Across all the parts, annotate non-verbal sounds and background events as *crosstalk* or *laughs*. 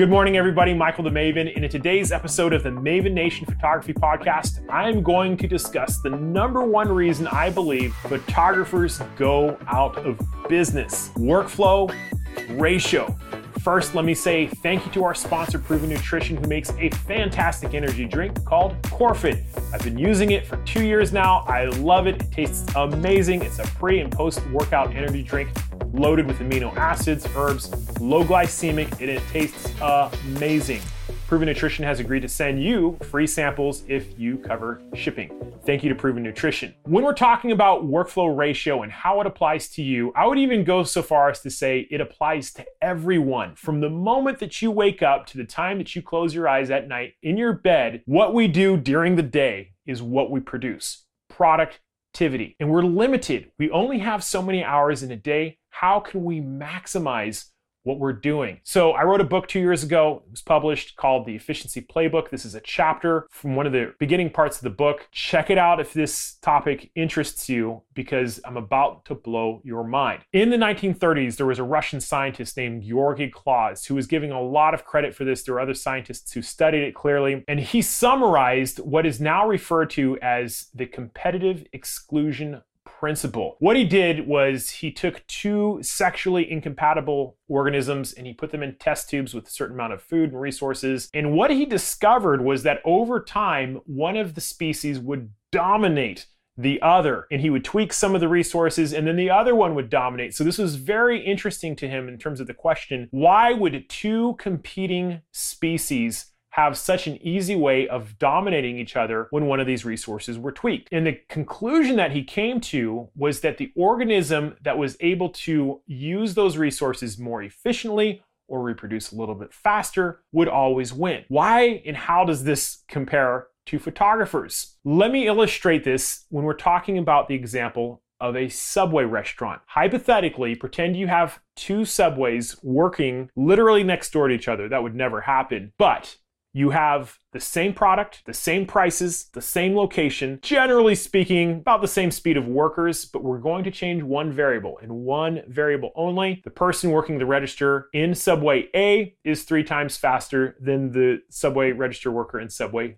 Good morning, everybody. Michael the Maven. And in today's episode of the Maven Nation Photography Podcast, I'm going to discuss the number one reason I believe photographers go out of business workflow ratio. First, let me say thank you to our sponsor, Proven Nutrition, who makes a fantastic energy drink called Corefit. I've been using it for two years now. I love it. It tastes amazing. It's a pre and post workout energy drink loaded with amino acids, herbs, low glycemic, and it tastes amazing. Proven Nutrition has agreed to send you free samples if you cover shipping. Thank you to Proven Nutrition. When we're talking about workflow ratio and how it applies to you, I would even go so far as to say it applies to everyone. From the moment that you wake up to the time that you close your eyes at night in your bed, what we do during the day is what we produce productivity. And we're limited. We only have so many hours in a day. How can we maximize what we're doing. So I wrote a book two years ago. It was published called The Efficiency Playbook. This is a chapter from one of the beginning parts of the book. Check it out if this topic interests you because I'm about to blow your mind. In the 1930s, there was a Russian scientist named Georgy Gause who was giving a lot of credit for this. There are other scientists who studied it clearly, and he summarized what is now referred to as the competitive exclusion principle. What he did was he took two sexually incompatible organisms and he put them in test tubes with a certain amount of food and resources. And what he discovered was that over time, one of the species would dominate the other and he would tweak some of the resources and then the other one would dominate. So this was very interesting to him in terms of the question, why would two competing species have such an easy way of dominating each other when one of these resources were tweaked. And the conclusion that he came to was that the organism that was able to use those resources more efficiently or reproduce a little bit faster would always win. Why and how does this compare to photographers? Let me illustrate this when we're talking about the example of a subway restaurant. Hypothetically, pretend you have two subways working literally next door to each other. That would never happen. But you have the same product, the same prices, the same location, generally speaking, about the same speed of workers, but we're going to change one variable and one variable only. The person working the register in Subway A is three times faster than the Subway register worker in Subway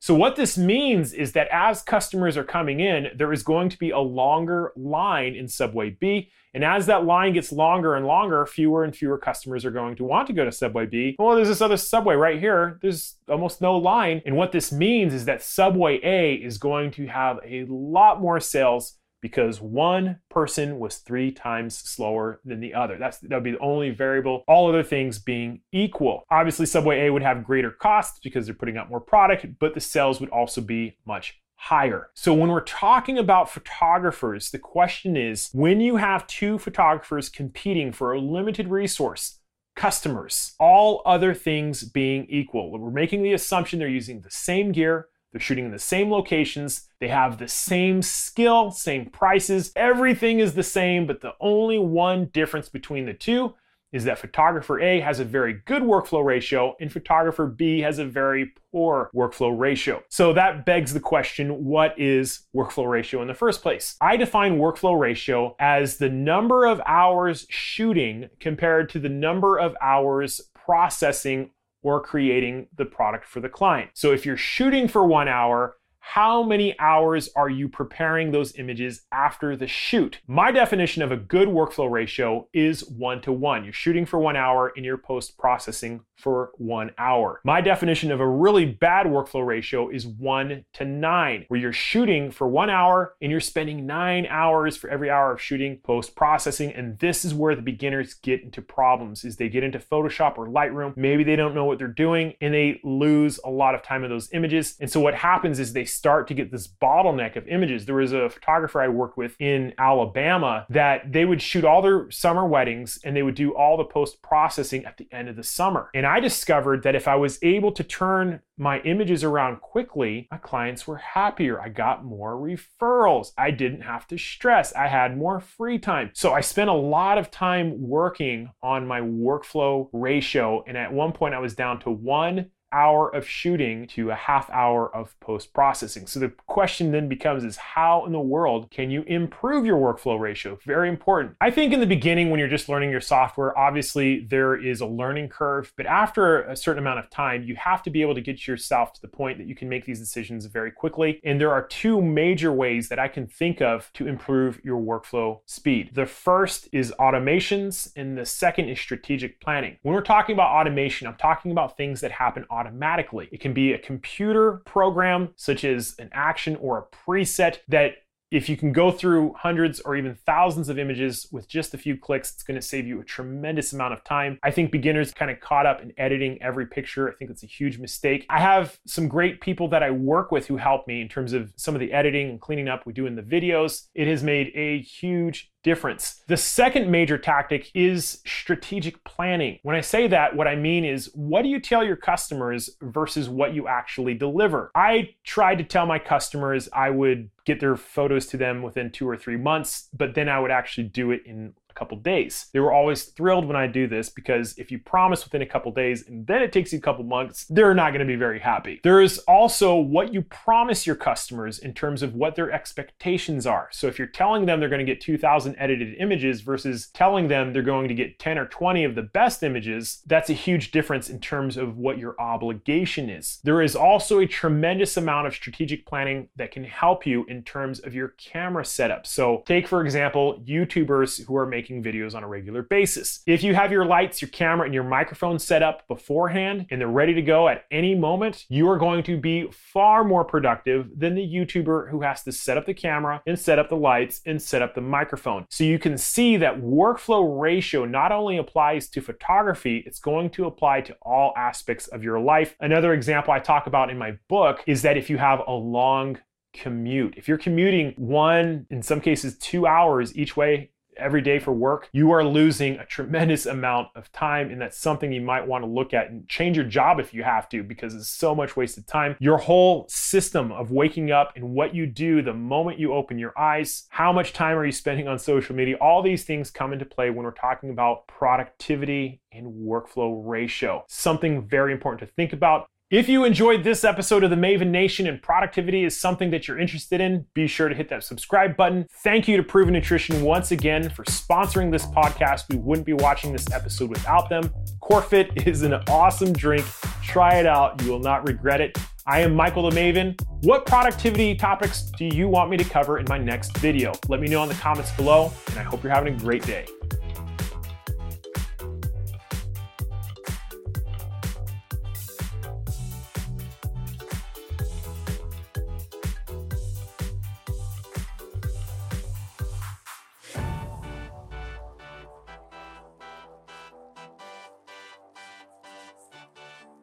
So what this means is that as customers are coming in, there is going to be a longer line in Subway B. And as that line gets longer and longer, fewer and fewer customers are going to want to go to Subway B. Well, there's this other Subway right here. There's almost no line. And what this means is that Subway A is going to have a lot more sales because one person was three times slower than the other. That's that would be the only variable. All other things being equal. Obviously, Subway A would have greater costs because they're putting out more product, but the sales would also be much higher. So when we're talking about photographers, the question is when you have two photographers competing for a limited resource, customers, all other things being equal. We're making the assumption they're using the same gear, they're shooting in the same locations. They have the same skill, same prices. Everything is the same, but the only one difference between the two is that photographer A has a very good workflow ratio and photographer B has a very poor workflow ratio. So that begs the question what is workflow ratio in the first place? I define workflow ratio as the number of hours shooting compared to the number of hours processing or creating the product for the client. So if you're shooting for one hour, how many hours are you preparing those images after the shoot? My definition of a good workflow ratio is one to one. You're shooting for one hour and you're post processing for one hour. My definition of a really bad workflow ratio is one to nine, where you're shooting for one hour and you're spending nine hours for every hour of shooting post processing. And this is where the beginners get into problems is they get into Photoshop or Lightroom. Maybe they don't know what they're doing and they lose a lot of time in those images. And so what happens is they start to get this bottleneck of images. There was a photographer I worked with in Alabama that they would shoot all their summer weddings and they would do all the post processing at the end of the summer. And I discovered that if I was able to turn my images around quickly, my clients were happier. I got more referrals. I didn't have to stress. I had more free time. So I spent a lot of time working on my workflow ratio. And at one point, I was down to one hour of shooting to a half hour of post processing. So the question then becomes is how in the world can you improve your workflow ratio? Very important. I think in the beginning when you're just learning your software, obviously there is a learning curve, but after a certain amount of time, you have to be able to get yourself to the point that you can make these decisions very quickly. And there are two major ways that I can think of to improve your workflow speed. The first is automations and the second is strategic planning. When we're talking about automation, I'm talking about things that happen automatically. It can be a computer program, such as an action or a preset that if you can go through hundreds or even thousands of images with just a few clicks, it's going to save you a tremendous amount of time. I think beginners kind of caught up in editing every picture. I think it's a huge mistake. I have some great people that I work with who help me in terms of some of the editing and cleaning up we do in the videos. It has made a huge difference. The second major tactic is strategic planning. When I say that, what I mean is what do you tell your customers versus what you actually deliver? I tried to tell my customers I would get their photos to them within two or three months, but then I would actually do it in couple days. They were always thrilled when I do this because if you promise within a couple days and then it takes you a couple months, they're not going to be very happy. There is also what you promise your customers in terms of what their expectations are. So if you're telling them they're going to get 2000 edited images versus telling them they're going to get 10 or 20 of the best images, that's a huge difference in terms of what your obligation is. There is also a tremendous amount of strategic planning that can help you in terms of your camera setup. So take for example, YouTubers who are making making videos on a regular basis. If you have your lights, your camera, and your microphone set up beforehand and they're ready to go at any moment, you are going to be far more productive than the YouTuber who has to set up the camera and set up the lights and set up the microphone. So you can see that workflow ratio not only applies to photography, it's going to apply to all aspects of your life. Another example I talk about in my book is that if you have a long commute. If you're commuting one, in some cases, two hours each way every day for work, you are losing a tremendous amount of time. And that's something you might want to look at and change your job if you have to, because it's so much wasted time. Your whole system of waking up and what you do the moment you open your eyes, how much time are you spending on social media, all these things come into play when we're talking about productivity and workflow ratio. Something very important to think about. If you enjoyed this episode of the Maven Nation and productivity is something that you're interested in, be sure to hit that subscribe button. Thank you to Proven Nutrition once again for sponsoring this podcast. We wouldn't be watching this episode without them. Corefit *laughs* is an awesome drink. Try it out. You will not regret it. I am Michael the Maven. What productivity topics do you want me to cover in my next video? Let me know in the comments below, and I hope you're having a great day.